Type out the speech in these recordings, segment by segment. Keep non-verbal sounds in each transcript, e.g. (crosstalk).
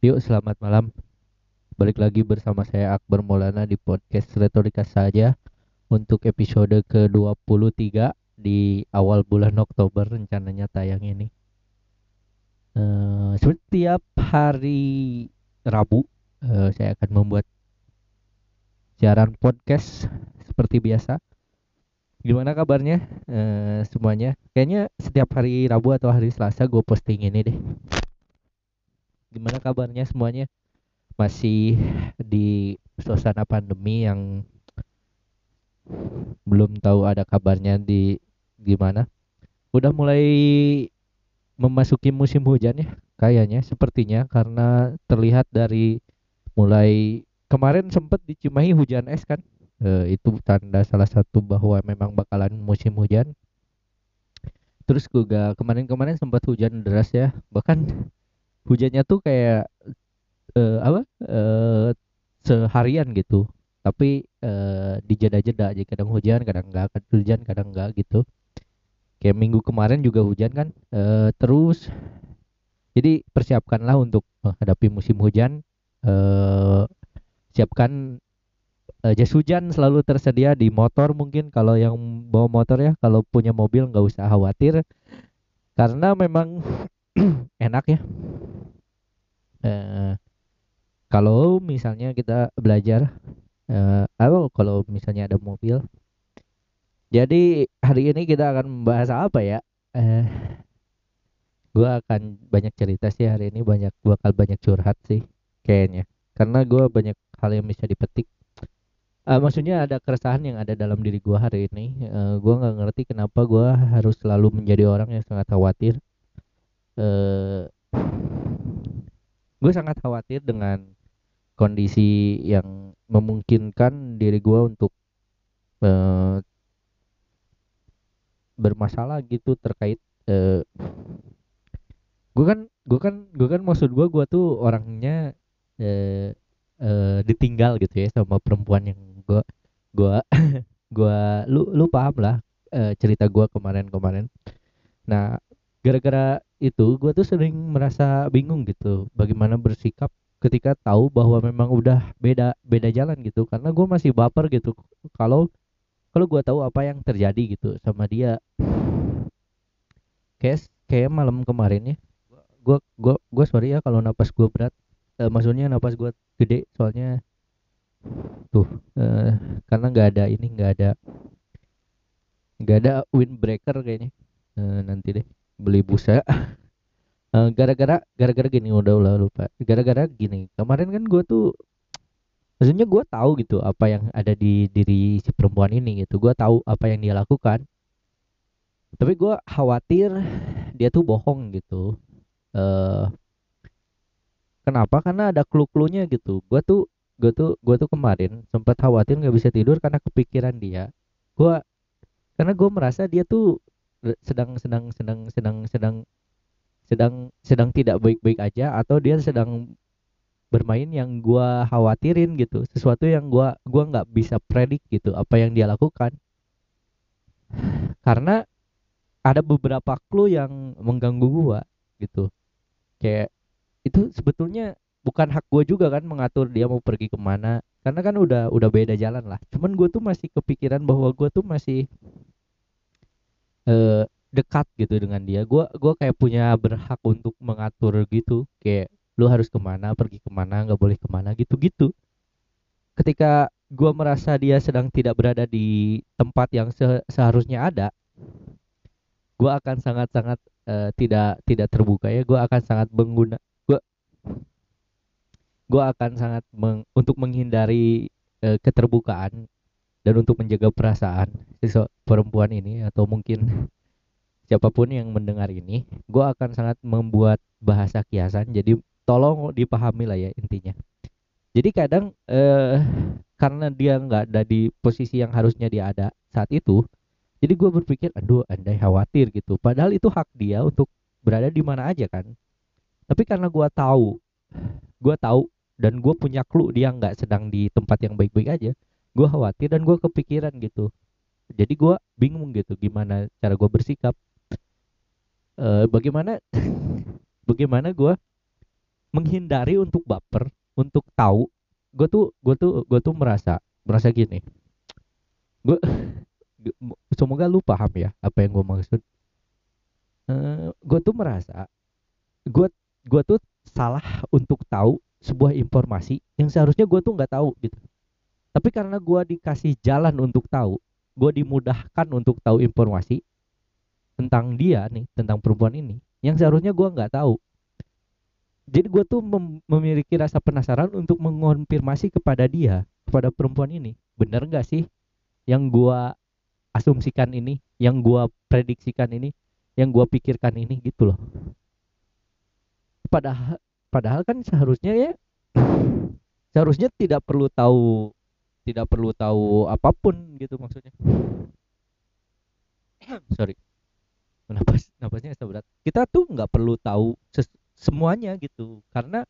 Yuk, selamat malam. Balik lagi bersama saya Akbar Maulana di podcast Retorika saja untuk episode ke-23 di awal bulan Oktober rencananya tayang ini. Eh, setiap hari Rabu eh, saya akan membuat siaran podcast seperti biasa. Gimana kabarnya eh, semuanya? Kayaknya setiap hari Rabu atau hari Selasa gue posting ini deh. Gimana kabarnya semuanya? Masih di suasana pandemi yang belum tahu ada kabarnya di gimana. Udah mulai memasuki musim hujan ya kayaknya sepertinya karena terlihat dari mulai kemarin sempat di Cimahi hujan es kan. Eh, itu tanda salah satu bahwa memang bakalan musim hujan. Terus juga kemarin-kemarin sempat hujan deras ya. Bahkan hujannya tuh kayak eh, apa eh, seharian gitu. Tapi eh, di jeda-jeda aja. Kadang hujan kadang enggak kadang hujan kadang enggak gitu. Kayak minggu kemarin juga hujan kan eh, terus. Jadi persiapkanlah untuk menghadapi musim hujan. Eh, siapkan eh, jas hujan selalu tersedia di motor mungkin. Kalau yang bawa motor ya kalau punya mobil nggak usah khawatir. Karena memang (clears throat) enak ya. Eh, kalau misalnya kita belajar eh apa kalau misalnya ada mobil jadi hari ini kita akan membahas apa ya? Eh gua akan banyak cerita sih hari ini banyak bakal banyak curhat sih kayaknya. Karena gua banyak hal yang bisa dipetik. Eh maksudnya ada keresahan yang ada dalam diri gua hari ini. Eh gua nggak ngerti kenapa gua harus selalu menjadi orang yang sangat khawatir eh gue sangat khawatir dengan kondisi yang memungkinkan diri gue untuk eh, bermasalah gitu terkait eh, gue kan gue kan gue kan maksud gue gue tuh orangnya eh, eh, ditinggal gitu ya sama perempuan yang gue gue (laughs) gue lu lu paham lah eh, cerita gue kemarin-kemarin. Nah gara-gara itu gue tuh sering merasa bingung gitu bagaimana bersikap ketika tahu bahwa memang udah beda beda jalan gitu. Karena gue masih baper gitu kalau kalau gue tahu apa yang terjadi gitu sama dia. Kayak kayak malam kemarin ya gue gue gue sorry ya kalau napas gue berat. Eh, maksudnya napas gue gede soalnya tuh eh, karena nggak ada ini nggak ada nggak ada windbreaker kayaknya. Eh, nanti deh beli busa. (laughs) Eh, gara-gara gara-gara gini udah udah lupa. Gara-gara gini kemarin kan gue tuh maksudnya gue tahu gitu apa yang ada di diri si perempuan ini gitu. Gue tahu apa yang dia lakukan. Tapi gue khawatir dia tuh bohong gitu. Eh kenapa? Karena ada clue-cluenya gitu. Gue tuh gue tuh gue tuh kemarin sempat khawatir nggak bisa tidur karena kepikiran dia. Gue karena gue merasa dia tuh sedang sedang sedang sedang sedang sedang sedang tidak baik-baik aja atau dia sedang bermain yang gua khawatirin gitu. Sesuatu yang gua gua nggak bisa predik gitu apa yang dia lakukan. Karena ada beberapa clue yang mengganggu gua gitu. Kayak itu sebetulnya bukan hak gua juga kan mengatur dia mau pergi ke mana. Karena kan udah udah beda jalan lah. Cuman gua tuh masih kepikiran bahwa gua tuh masih eh dekat gitu dengan dia. Gua gua kayak punya berhak untuk mengatur gitu. Kayak lu harus ke mana pergi ke mana nggak boleh ke mana gitu gitu ketika gua merasa dia sedang tidak berada di tempat yang se- seharusnya ada gua akan sangat sangat eh, tidak tidak terbuka ya. Gua akan sangat mengguna gua gua akan sangat meng- untuk menghindari eh, keterbukaan dan untuk menjaga perasaan perempuan ini atau mungkin siapa pun yang mendengar ini, gue akan sangat membuat bahasa kiasan. Jadi tolong dipahami lah ya intinya. Jadi kadang eh, karena dia nggak ada di posisi yang harusnya dia ada saat itu, jadi gue berpikir, aduh, andai khawatir gitu. Padahal itu hak dia untuk berada di mana aja kan. Tapi karena gue tahu, gue tahu dan gue punya clue dia nggak sedang di tempat yang baik-baik aja, gue khawatir dan gue kepikiran gitu. Jadi gue bingung gitu gimana cara gue bersikap. Eh, bagaimana (laughs) bagaimana gue menghindari untuk baper untuk tahu. Gue tuh gue tuh gue tuh merasa merasa gini. Gue (laughs) semoga lu paham ya apa yang gue maksud. Uh, gue tuh merasa gue gue tuh salah untuk tahu sebuah informasi yang seharusnya gue tuh nggak tahu gitu tapi karena gue dikasih jalan untuk tahu gue dimudahkan untuk tahu informasi tentang dia nih tentang perempuan ini yang seharusnya gue nggak tahu. Jadi gue tuh mem memiliki rasa penasaran untuk mengonfirmasi kepada dia kepada perempuan ini. Bener gak sih yang gue asumsikan ini yang gue prediksikan ini yang gue pikirkan ini gitu loh. Padahal padahal kan seharusnya ya seharusnya tidak perlu tahu tidak perlu tahu apa pun gitu maksudnya. (coughs) Sorry. Napas napasnya berat. Kita tuh nggak perlu tahu semuanya gitu. Karena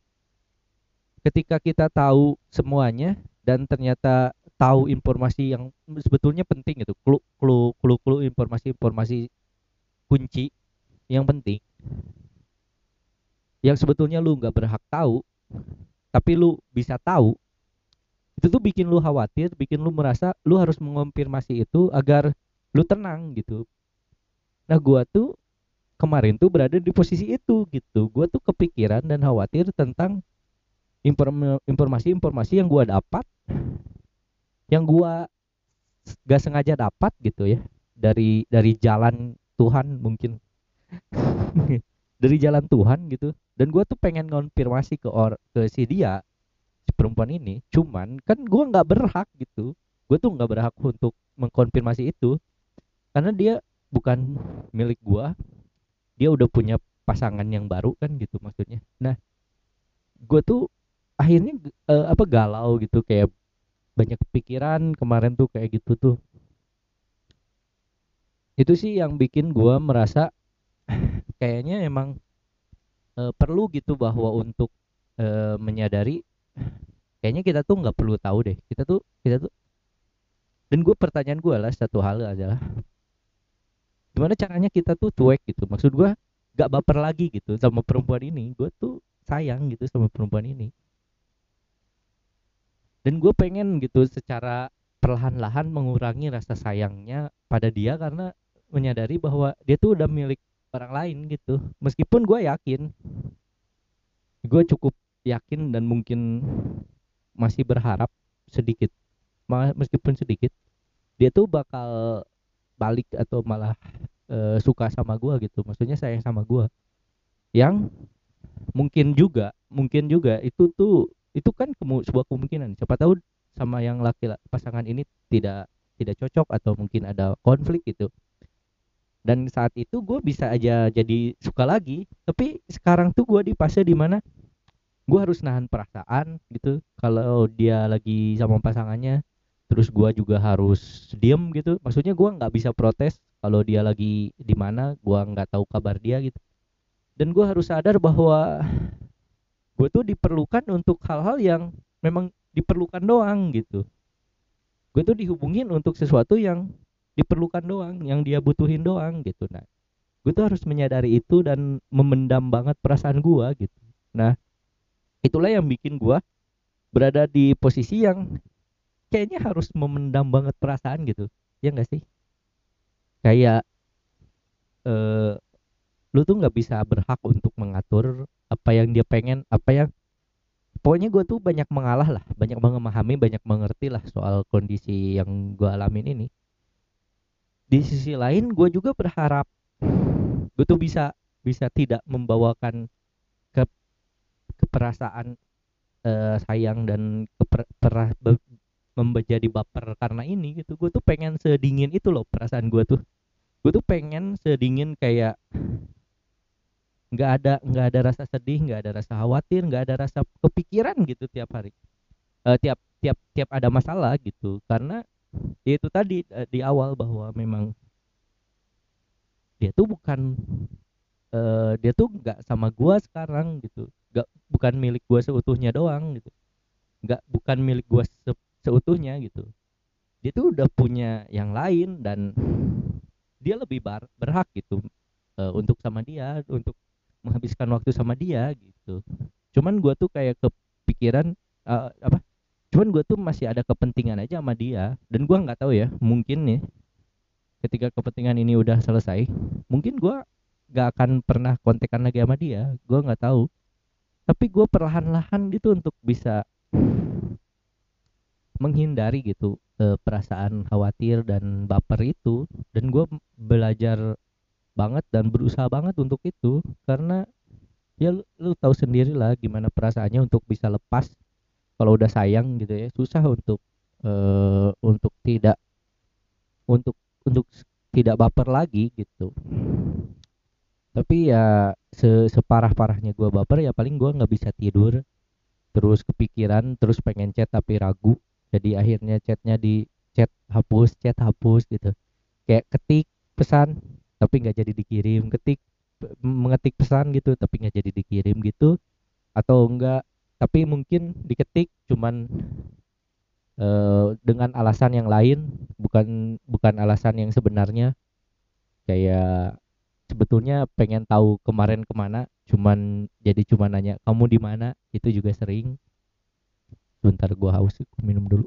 ketika kita tahu semuanya dan ternyata tahu informasi yang sebetulnya penting itu clue clue clue clue informasi informasi kunci yang penting yang sebetulnya lu nggak berhak tahu tapi lu bisa tahu itu tuh bikin lu khawatir bikin lu merasa lu harus mengonfirmasi itu agar lu tenang gitu. Nah gua tuh kemarin tuh berada di posisi itu gitu. Gua tuh kepikiran dan khawatir tentang informasi-informasi yang gua dapat yang gua gak sengaja dapat gitu ya. Dari dari jalan Tuhan mungkin. (laughs) Dari jalan Tuhan gitu. Dan gua tuh pengen konfirmasi ke or ke si dia perempuan ini cuman kan gua nggak berhak gitu. Gue tuh nggak berhak untuk mengkonfirmasi itu. Karena dia bukan milik gua. Dia udah punya pasangan yang baru kan gitu maksudnya. Nah gue tuh akhirnya uh, apa galau gitu. Kayak banyak pikiran kemarin tuh kayak gitu tuh. Itu sih yang bikin gue merasa (laughs) kayaknya emang uh, perlu gitu bahwa untuk uh, menyadari kayaknya kita tuh nggak perlu tahu deh. Kita tuh kita tuh dan gue pertanyaan gue lah satu hal adalah gimana caranya kita tuh cuek gitu? Maksud gue gak baper lagi gitu sama perempuan ini. Gue tuh sayang gitu sama perempuan ini. Dan gue pengen gitu secara perlahan-lahan mengurangi rasa sayangnya pada dia karena menyadari bahwa dia tuh udah milik orang lain gitu. Meskipun gue yakin gue cukup yakin dan mungkin masih berharap sedikit meskipun sedikit dia tuh bakal balik atau malah e, suka sama gua gitu. Maksudnya sayang sama gua. Yang mungkin juga mungkin juga itu tuh itu kan kemu, sebuah kemungkinan. Siapa tahu sama yang laki, pasangan ini tidak tidak cocok atau mungkin ada konflik gitu. Dan saat itu gue bisa aja jadi suka lagi. Tapi sekarang tuh gue di fase di mana gue harus nahan perasaan gitu kalau dia lagi sama pasangannya. Terus gua juga harus diem gitu. Maksudnya gua nggak bisa protes kalau dia lagi di mana gua nggak tahu kabar dia gitu. Dan gua harus sadar bahwa gue tuh diperlukan untuk hal-hal yang memang diperlukan doang gitu. Gue tuh dihubungin untuk sesuatu yang diperlukan doang yang dia butuhin doang gitu. Nah gue tuh harus menyadari itu dan memendam banget perasaan gue gitu. Nah itulah yang bikin gue berada di posisi yang kayaknya harus memendam banget perasaan gitu. Ya enggak sih? Kayak eh lu tuh nggak bisa berhak untuk mengatur apa yang dia pengen apa yang pokoknya gue tuh banyak mengalah lah banyak memahami banyak mengerti lah soal kondisi yang gue alamin ini. Di sisi lain gue juga berharap gue tuh bisa bisa tidak membawakan keperasaan uh, sayang dan keper, menjadi baper karena ini gitu. Gue tuh pengen sedingin itu loh perasaan gue tuh. Gue tuh pengen sedingin kayak nggak ada nggak ada rasa sedih nggak ada rasa khawatir nggak ada rasa kepikiran gitu tiap hari. Uh, tiap tiap tiap ada masalah gitu. Karena ya itu tadi uh, di awal bahwa memang dia tuh bukan uh, dia tuh nggak sama gua sekarang gitu. Nggak bukan milik gua seutuhnya doang gitu. Nggak bukan milik gua se seutuhnya gitu. Dia tuh udah punya yang lain dan dia lebih bar berhak gitu uh, untuk sama dia untuk menghabiskan waktu sama dia gitu. Cuman gue tuh kayak kepikiran uh, apa cuman gue tuh masih ada kepentingan aja sama dia dan gue nggak tahu ya mungkin nih ketika kepentingan ini udah selesai mungkin gue gak akan pernah kontekan lagi sama dia gue nggak tahu. Tapi gue perlahan-lahan gitu untuk bisa menghindari gitu e, perasaan khawatir dan baper itu. Dan gue belajar banget dan berusaha banget untuk itu karena ya lu, lu tahu sendiri lah gimana perasaannya untuk bisa lepas kalau udah sayang gitu ya. Susah untuk e, untuk tidak untuk untuk tidak baper lagi gitu tapi ya se separah-parahnya gue baper ya paling gue nggak bisa tidur. Terus kepikiran terus pengen chat tapi ragu. Jadi akhirnya chatnya di chat hapus chat hapus gitu. Kayak ketik pesan tapi nggak jadi dikirim. Ketik mengetik pesan gitu tapi nggak jadi dikirim gitu. Atau enggak tapi mungkin diketik cuman uh, dengan alasan yang lain bukan bukan alasan yang sebenarnya. Kayak sebetulnya pengen tahu kemarin ke mana cuman jadi cuma nanya kamu di mana? Itu juga sering. Bentar gua haus gua minum dulu.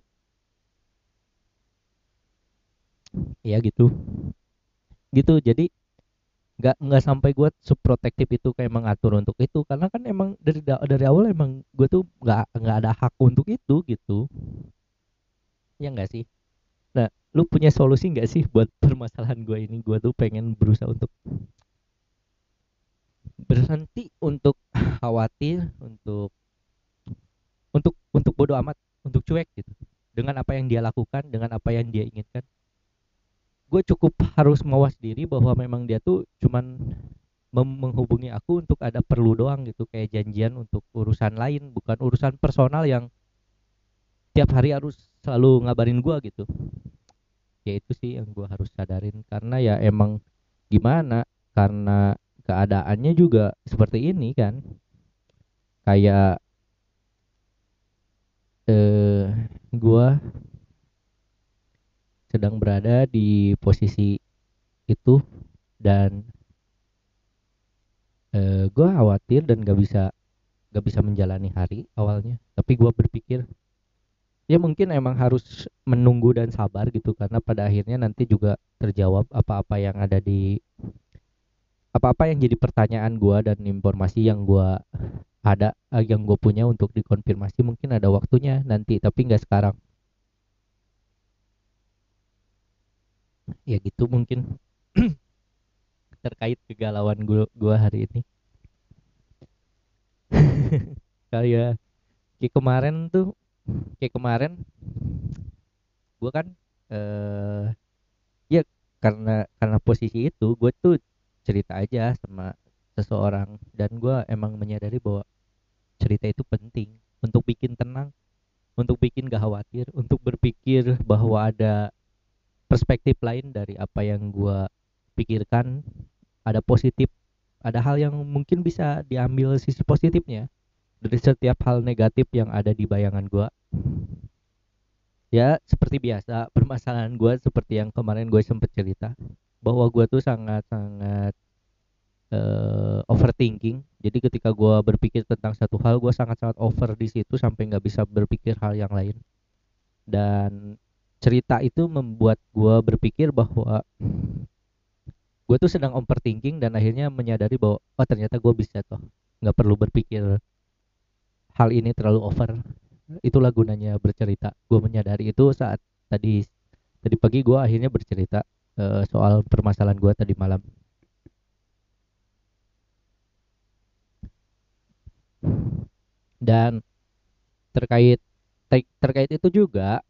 Ya gitu. Gitu jadi nggak nggak sampai gue subprotektif itu kayak mengatur untuk itu karena kan emang dari dari awal emang gue tuh nggak nggak ada hak untuk itu gitu. Ya enggak sih? Nah lu punya solusi nggak sih buat (laughs) permasalahan gue ini? Gue tuh pengen berusaha untuk berhenti untuk (laughs) khawatir untuk untuk untuk bodoh amat untuk cuek gitu. Dengan apa yang dia lakukan dengan apa yang dia inginkan. Gue cukup harus mawas diri bahwa memang dia tuh cuman menghubungi aku untuk ada perlu doang gitu. Kayak janjian untuk urusan lain bukan urusan personal yang tiap hari harus selalu ngabarin gue gitu. Ya itu sih yang gue harus sadarin. Karena ya emang gimana? Karena keadaannya juga seperti ini kan. Kayak eh gua sedang berada di posisi itu dan eh gua khawatir dan gak bisa gak bisa menjalani hari awalnya. Tapi gua berpikir ya mungkin emang harus menunggu dan sabar gitu. Karena pada akhirnya nanti juga terjawab apa-apa yang ada di apa-apa yang jadi pertanyaan gue dan informasi yang gue ada eh, yang gue punya untuk dikonfirmasi mungkin ada waktunya nanti tapi nggak sekarang. Ya gitu mungkin (clears throat) terkait kegalauan gue gua hari ini. (laughs) Kayak kayak kemarin tuh kayak kemarin gue kan eh ya karena karena posisi itu gue tuh cerita aja sama seseorang. Dan gue emang menyadari bahwa cerita itu penting untuk bikin tenang untuk bikin gak khawatir untuk berpikir bahwa ada perspektif lain dari apa yang gue pikirkan. Ada positif ada hal yang mungkin bisa diambil sisi positifnya dari setiap hal negatif yang ada di bayangan gue ya seperti biasa permasalahan gue seperti yang kemarin gue sempet cerita bahwa gue tuh sangat sangat uh, overthinking. Jadi ketika gue berpikir tentang satu hal gue sangat sangat over di situ sampai nggak bisa berpikir hal yang lain. Dan cerita itu membuat gue berpikir bahwa (sniffs) gue tuh sedang overthinking dan akhirnya menyadari bahwa oh ternyata gue bisa toh. Nggak perlu berpikir hal ini terlalu over. Itulah gunanya bercerita. Gue menyadari itu saat tadi tadi pagi gue akhirnya bercerita uh, soal permasalahan gue tadi malam. Dan terkait ter, terkait itu juga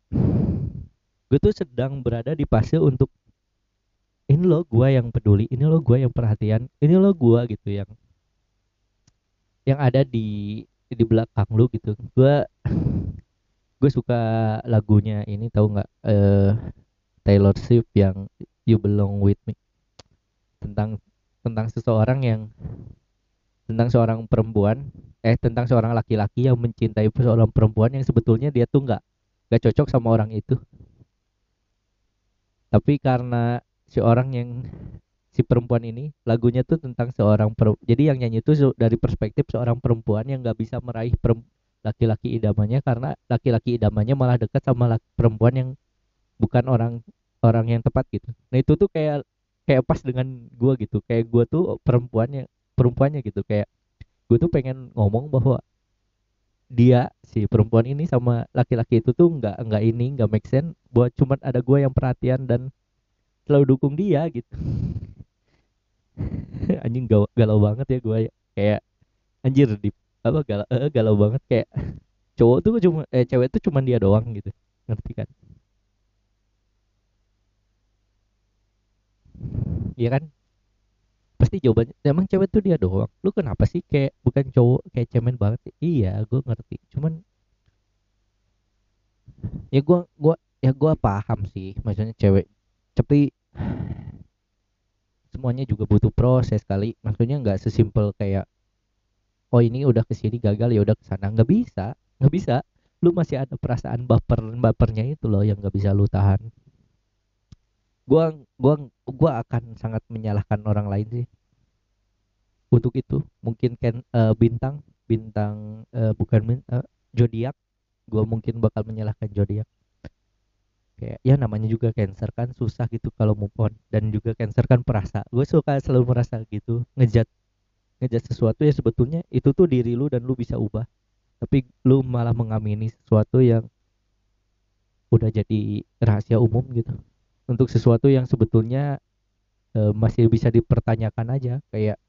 gue tuh sedang berada di fase untuk ini lo gue yang peduli ini lo gue yang perhatian ini lo gue gitu yang yang ada di di belakang lu gitu. Gue gue suka lagunya ini tahu nggak? Uh, Taylor Swift yang You Belong With Me. Tentang tentang seseorang yang tentang seorang perempuan eh tentang seorang laki-laki yang mencintai seorang perempuan yang sebetulnya dia tuh nggak nggak cocok sama orang itu. Tapi karena si orang yang si perempuan ini lagunya tuh tentang seorang per jadi yang nyanyi itu dari perspektif seorang perempuan yang nggak bisa meraih laki-laki idamannya karena laki-laki idamannya malah dekat sama laki, perempuan yang bukan orang orang yang tepat gitu. Nah itu tuh kayak kayak pas dengan gua gitu. Kayak gua tuh perempuannya perempuannya gitu. Kayak gue tuh pengen ngomong bahwa dia si perempuan ini sama laki-laki itu tuh nggak nggak ini nggak make sense buat cuman ada gue yang perhatian dan selalu dukung dia gitu. (laughs) Anjing galau, galau banget ya gue kayak anjir di apa galau eh, galau banget. Kayak cowok tuh cuma eh cewek tuh cuma dia doang gitu. Ngerti kan Iya kan? Pasti jawabannya emang cewek tuh dia doang? Lu kenapa sih kayak bukan cowok kayak cemen banget iya gue ngerti. Cuman ya gue gua ya gue paham sih. Maksudnya cewek tapi semuanya juga butuh proses kali. Maksudnya nggak sesimpel kayak oh ini udah ke sini gagal ya udah ke sana nggak bisa nggak bisa. Lu masih ada perasaan baper bapernya itu loh yang nggak bisa lu tahan gua gua gua akan sangat menyalahkan orang lain sih. Untuk itu mungkin kan uh, bintang bintang uh, bukan uh, zodiak gua mungkin bakal menyalahkan zodiak kayak ya namanya juga cancer kan susah gitu kalau move on. Dan juga cancer kan perasa. Gue suka selalu merasa gitu ngejat ngejat sesuatu ya sebetulnya itu tuh diri lu dan lu bisa ubah. Tapi lu malah mengamini sesuatu yang udah jadi rahasia umum gitu untuk sesuatu yang sebetulnya e, masih bisa dipertanyakan aja kayak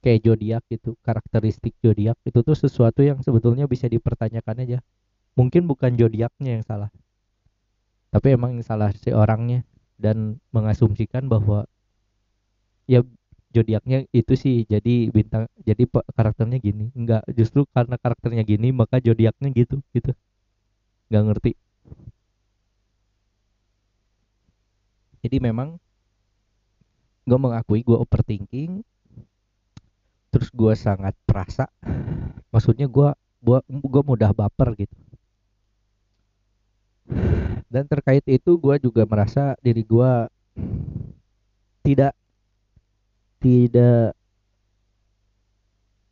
kayak zodiak gitu karakteristik zodiak itu tuh sesuatu yang sebetulnya bisa dipertanyakan aja. Mungkin bukan zodiaknya yang salah tapi emang salah si orangnya dan mengasumsikan bahwa ya zodiaknya itu sih jadi bintang jadi karakternya gini. Enggak justru karena karakternya gini maka zodiaknya gitu gitu. Nggak ngerti jadi memang gue mengakui gue overthinking terus gue sangat perasa. Maksudnya gue gue mudah baper gitu. Dan terkait itu gue juga merasa diri gue tidak tidak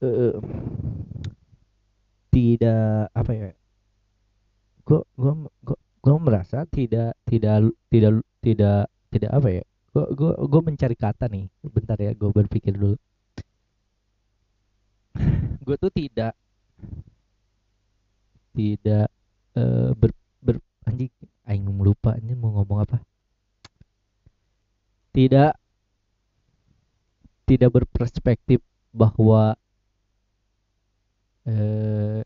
uh, tidak apa ya gue gue gue merasa tidak tidak tidak tidak tidak apa ya gue gue gue mencari kata nih bentar ya gue berpikir dulu. (laughs) Gue tuh tidak tidak uh, ber, ber anjing aing lupa ini mau ngomong apa? Tidak tidak berperspektif bahwa eh,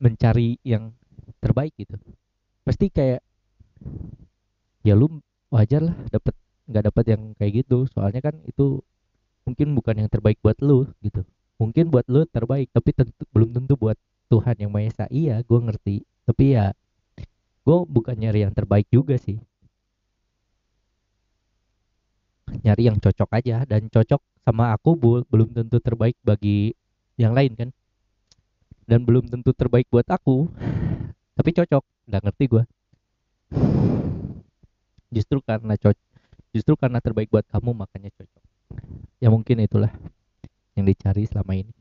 mencari yang terbaik gitu. Pasti kayak ya lu wajar lah dapat nggak dapat yang kayak gitu. Soalnya kan itu mungkin bukan yang terbaik buat lu gitu. Mungkin buat lu terbaik tapi tentu belum tentu buat Tuhan yang Maha Esa. Iya gue ngerti. Tapi ya gue bukan nyari yang terbaik juga sih. Nyari yang cocok aja dan cocok sama aku bu belum tentu terbaik bagi yang lain kan? Dan belum tentu terbaik buat aku tapi cocok. Nggak ngerti gue justru karena cocok justru karena terbaik buat kamu makanya cocok. Ya mungkin itulah yang dicari selama ini.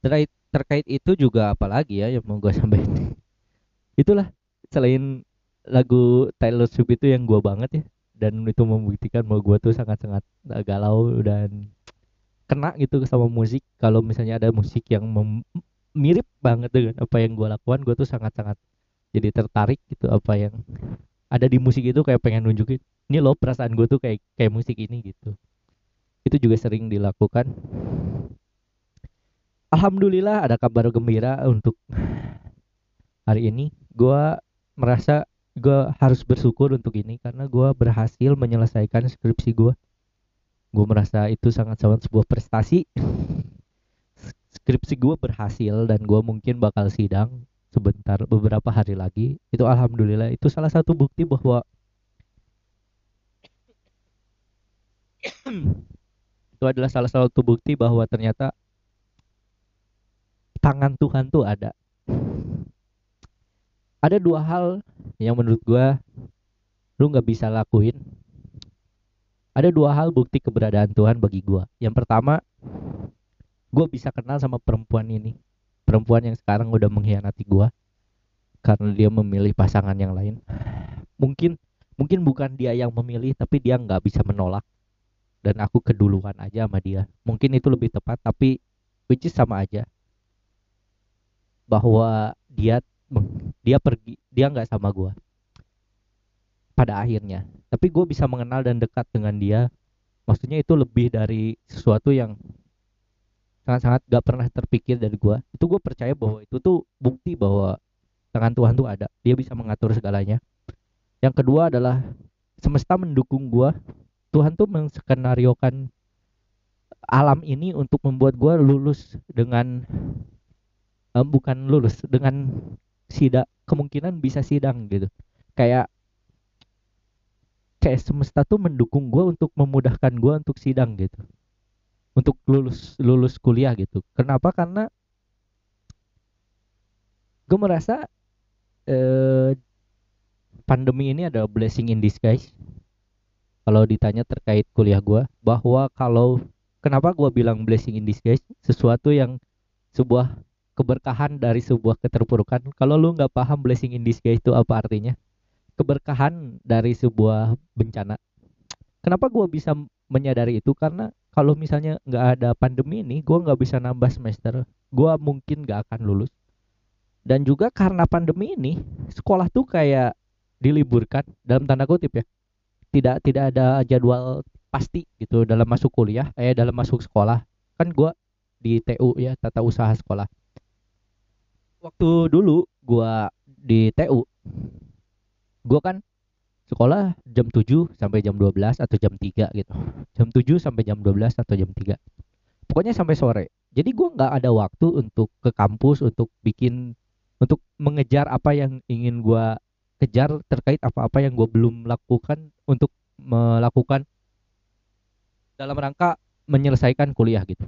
Terkait terkait itu juga apalagi ya yang mau gue sampaikan (laughs) itulah selain lagu Taylor Swift itu yang gue banget ya dan itu membuktikan bahwa gue tuh sangat-sangat galau dan kena gitu sama musik. Kalau misalnya ada musik yang mirip banget dengan apa yang gue lakukan gue tuh sangat-sangat jadi tertarik gitu apa yang ada di musik itu kayak pengen nunjukin ini loh perasaan gue tuh kayak kayak musik ini gitu. Itu juga sering dilakukan. Alhamdulillah ada kabar gembira untuk hari ini. Gue merasa gue harus bersyukur untuk ini karena gue berhasil menyelesaikan skripsi gue gue merasa itu sangat-sangat sebuah prestasi. Skripsi gue berhasil dan gue mungkin bakal sidang sebentar beberapa hari lagi itu alhamdulillah itu salah satu bukti bahwa itu adalah salah satu bukti bahwa ternyata tangan Tuhan tuh ada. Ada dua hal yang menurut gue lu nggak bisa lakuin. Ada dua hal bukti keberadaan Tuhan bagi gue yang pertama gue bisa kenal sama perempuan ini perempuan yang sekarang udah mengkhianati gue karena dia memilih pasangan yang lain. Mungkin mungkin bukan dia yang memilih tapi dia nggak bisa menolak. Dan aku keduluan aja sama dia. Mungkin itu lebih tepat tapi which is sama aja. Bahwa dia dia pergi dia nggak sama gue pada akhirnya. Tapi gue bisa mengenal dan dekat dengan dia. Maksudnya itu lebih dari sesuatu yang sangat-sangat gak pernah terpikir dari gue itu gue percaya bahwa itu tuh bukti bahwa tangan Tuhan tuh ada. Dia bisa mengatur segalanya. Yang kedua adalah semesta mendukung gue Tuhan tuh menskenariokan alam ini untuk membuat gue lulus dengan um, bukan lulus dengan sida kemungkinan bisa sidang gitu. Kayak kayak semesta tuh mendukung gue untuk memudahkan gue untuk sidang gitu untuk lulus lulus kuliah gitu. Kenapa? Karena gue merasa eh, pandemi ini ada blessing in disguise. Kalau ditanya terkait kuliah gue, bahwa kalau kenapa gue bilang blessing in disguise, sesuatu yang sebuah keberkahan dari sebuah keterpurukan. Kalau lu nggak paham blessing in disguise itu apa artinya, keberkahan dari sebuah bencana. Kenapa gue bisa menyadari itu? Karena kalau misalnya nggak ada pandemi ini gue nggak bisa nambah semester. Gue mungkin nggak akan lulus. Dan juga karena pandemi ini sekolah tuh kayak diliburkan dalam tanda kutip ya. Tidak tidak ada jadwal pasti gitu dalam masuk kuliah eh dalam masuk sekolah. Kan gue di TU ya tata usaha sekolah. Waktu dulu gue di TU gue kan sekolah jam 7 sampai jam 12 atau jam 3 gitu. Jam 7 sampai jam 12 atau jam 3. Pokoknya sampai sore. Jadi gue nggak ada waktu untuk ke kampus untuk bikin untuk mengejar apa yang ingin gue kejar terkait apa-apa yang gue belum lakukan untuk melakukan dalam rangka menyelesaikan kuliah gitu.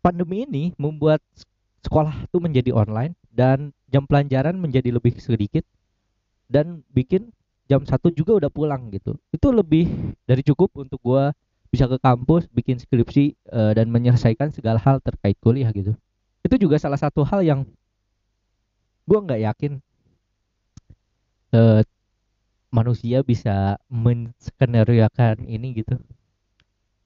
Pandemi ini membuat sekolah itu menjadi online dan jam pelajaran menjadi lebih sedikit dan bikin jam satu juga udah pulang gitu. Itu lebih dari cukup untuk gua bisa ke kampus bikin skripsi uh, dan menyelesaikan segala hal terkait kuliah gitu. Itu juga salah satu hal yang gua nggak yakin uh, manusia bisa menskenariokan ini gitu.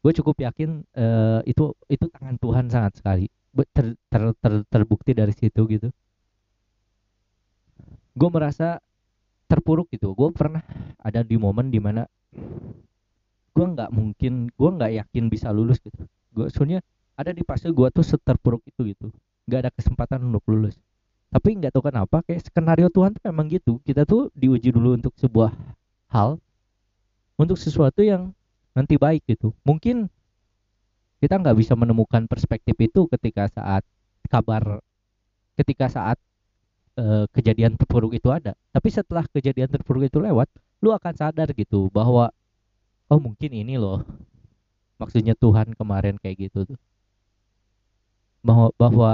Gue cukup yakin uh, itu itu tangan Tuhan sangat sekali. Ter, ter, ter, terbukti dari situ gitu. Gue merasa terpuruk gitu. Gue pernah ada di momen di mana gue nggak mungkin gue nggak yakin bisa lulus gitu. Gue sebenarnya ada di fase gue tuh seterpuruk itu gitu. Nggak ada kesempatan untuk lulus. Tapi nggak tahu kenapa kayak skenario Tuhan tuh memang gitu. Kita tuh diuji dulu untuk sebuah hal untuk sesuatu yang nanti baik gitu. Mungkin kita nggak bisa menemukan perspektif itu ketika saat kabar ketika saat uh, kejadian terpuruk itu ada. Tapi setelah kejadian terpuruk itu lewat lu akan sadar gitu bahwa oh mungkin ini loh. Maksudnya Tuhan kemarin kayak gitu tuh. Bahwa bahwa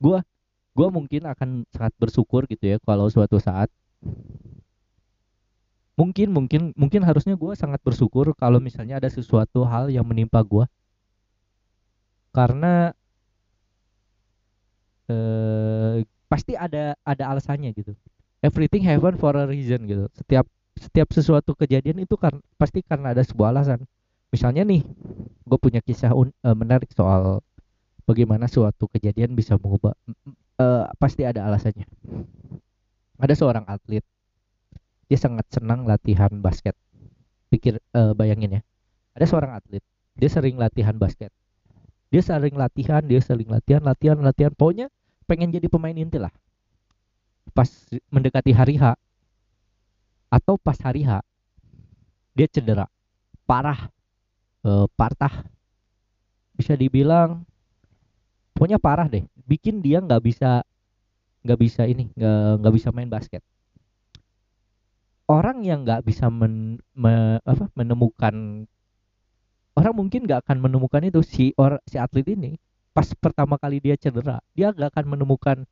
gua gua mungkin akan sangat bersyukur gitu ya kalau suatu saat mungkin mungkin mungkin harusnya gue sangat bersyukur kalau misalnya ada sesuatu hal yang menimpa gue karena eh, pasti ada ada alasannya gitu. Everything happen for a reason gitu. Setiap setiap sesuatu kejadian itu kan pasti karena ada sebuah alasan. Misalnya nih gue punya kisah un, uh, menarik soal bagaimana suatu kejadian bisa mengubah uh, pasti ada alasannya. Ada seorang atlet. Dia sangat senang latihan basket. Pikir uh, bayangin ya. Ada seorang atlet. Dia sering latihan basket. Dia sering latihan dia sering latihan latihan latihan. Pokoknya pengen jadi pemain inti lah. Pas mendekati hari H atau pas hari H dia cedera. Parah. E, patah bisa dibilang pokoknya parah deh. Bikin dia nggak bisa nggak bisa ini nggak bisa main basket. Orang yang nggak bisa men, me, apa, menemukan orang mungkin nggak akan menemukan itu si or si atlet ini pas pertama kali dia cedera dia gak akan menemukan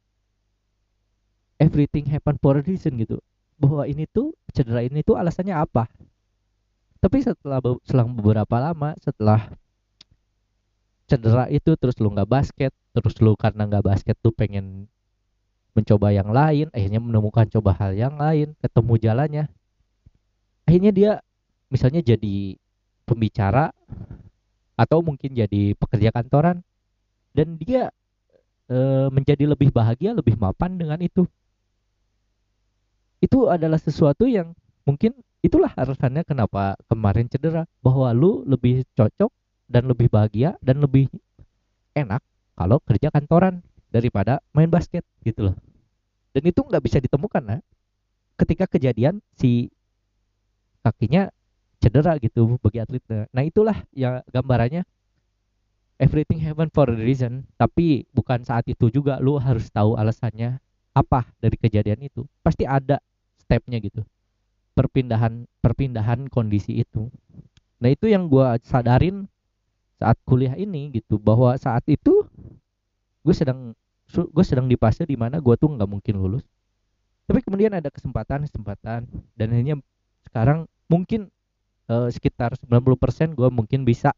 everything happen for a reason gitu. Bahwa ini tuh cedera ini tuh alasannya apa? Tapi setelah selang beberapa lama setelah cedera itu terus lu nggak basket terus lu karena nggak basket tuh pengen mencoba yang lain akhirnya menemukan coba hal yang lain ketemu jalannya. Akhirnya dia misalnya jadi pembicara atau mungkin jadi pekerja kantoran dan dia e, menjadi lebih bahagia lebih mapan dengan itu. Itu adalah sesuatu yang mungkin itulah alasannya kenapa kemarin cedera bahwa lu lebih cocok dan lebih bahagia dan lebih enak kalau kerja kantoran daripada main basket gitu loh. Dan itu nggak bisa ditemukan nah ketika kejadian si kakinya cedera gitu bagi atlet nah itulah ya gambarannya everything happen for a reason tapi bukan saat itu juga lu harus tahu alasannya apa dari kejadian itu. Pasti ada stepnya gitu. Perpindahan perpindahan kondisi itu. Nah itu yang gue sadarin saat kuliah ini gitu bahwa saat itu gue sedang gue sedang di fase di mana gue tuh nggak mungkin lulus. Tapi kemudian ada kesempatan kesempatan dan akhirnya sekarang mungkin uh, sekitar 90% gue mungkin bisa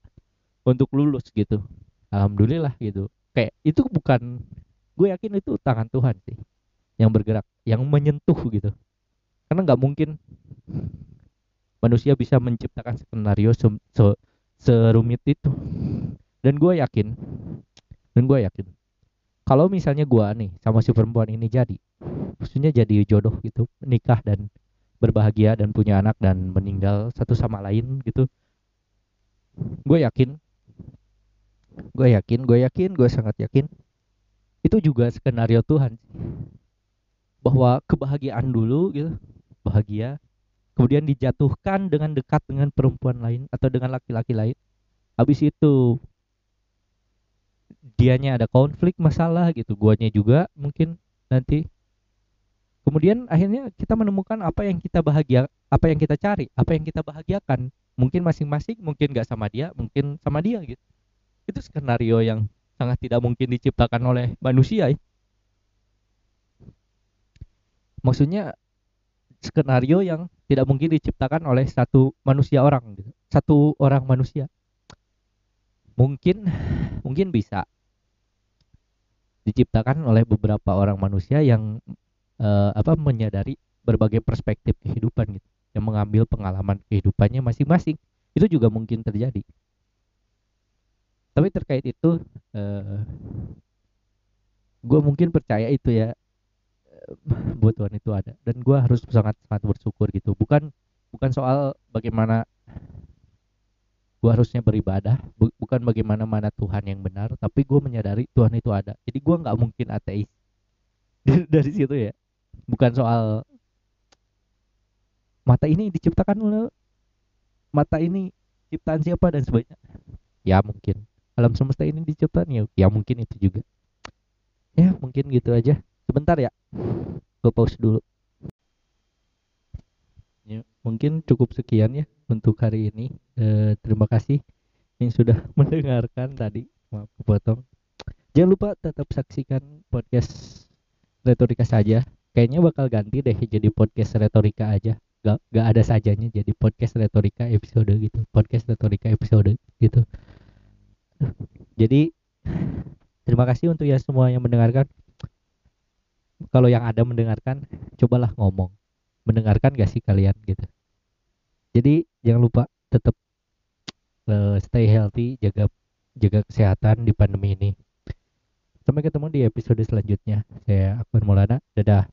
untuk lulus gitu. Alhamdulillah gitu. Kayak itu bukan gue yakin itu tangan Tuhan sih yang bergerak yang menyentuh gitu. Karena nggak mungkin manusia bisa menciptakan skenario se, se serumit itu. Dan gue yakin dan gue yakin kalau misalnya gue nih sama si perempuan ini jadi maksudnya jadi jodoh gitu nikah dan berbahagia dan punya anak dan meninggal satu sama lain gitu gue yakin gue yakin gue yakin gue sangat yakin. Itu juga skenario Tuhan bahwa kebahagiaan dulu gitu bahagia kemudian dijatuhkan dengan dekat dengan perempuan lain atau dengan laki-laki lain. Habis itu dianya ada konflik masalah gitu guanya juga mungkin nanti. Kemudian akhirnya kita menemukan apa yang kita bahagia apa yang kita cari apa yang kita bahagiakan. Mungkin masing-masing mungkin gak sama dia mungkin sama dia gitu itu skenario yang sangat tidak mungkin diciptakan oleh manusia ya. maksudnya skenario yang tidak mungkin diciptakan oleh satu manusia orang gitu. satu orang manusia mungkin mungkin bisa diciptakan oleh beberapa orang manusia yang uh, apa menyadari berbagai perspektif kehidupan gitu yang mengambil pengalaman kehidupannya masing-masing itu juga mungkin terjadi tapi terkait itu uh, eh, gue mungkin percaya itu ya buat Tuhan itu ada. Dan gue harus sangat sangat bersyukur gitu. Bukan bukan soal bagaimana gue harusnya beribadah bu, bukan bagaimana mana Tuhan yang benar tapi gue menyadari Tuhan itu ada. Jadi gue nggak mungkin ateis. (laughs) Dari situ ya. Bukan soal mata ini diciptakan oleh mata ini ciptaan siapa dan sebagainya. Ya mungkin alam semesta ini diciptakan ya ya mungkin itu juga. Ya mungkin gitu aja. Sebentar ya. Gue pause dulu. Ya, mungkin cukup sekian ya untuk hari ini. E, terima kasih yang sudah (laughs) mendengarkan tadi. Maaf kepotong. Jangan lupa tetap saksikan podcast retorika saja. Kayaknya bakal ganti deh jadi podcast retorika aja. Gak, gak ada sajanya jadi podcast retorika episode gitu. Podcast retorika episode gitu jadi terima kasih untuk ya semua yang mendengarkan. Kalau yang ada mendengarkan cobalah ngomong. Mendengarkan gak sih kalian gitu? Jadi jangan lupa tetap uh, stay healthy jaga jaga kesehatan di pandemi ini. Sampai ketemu di episode selanjutnya. Saya Akbar Maulana. Dadah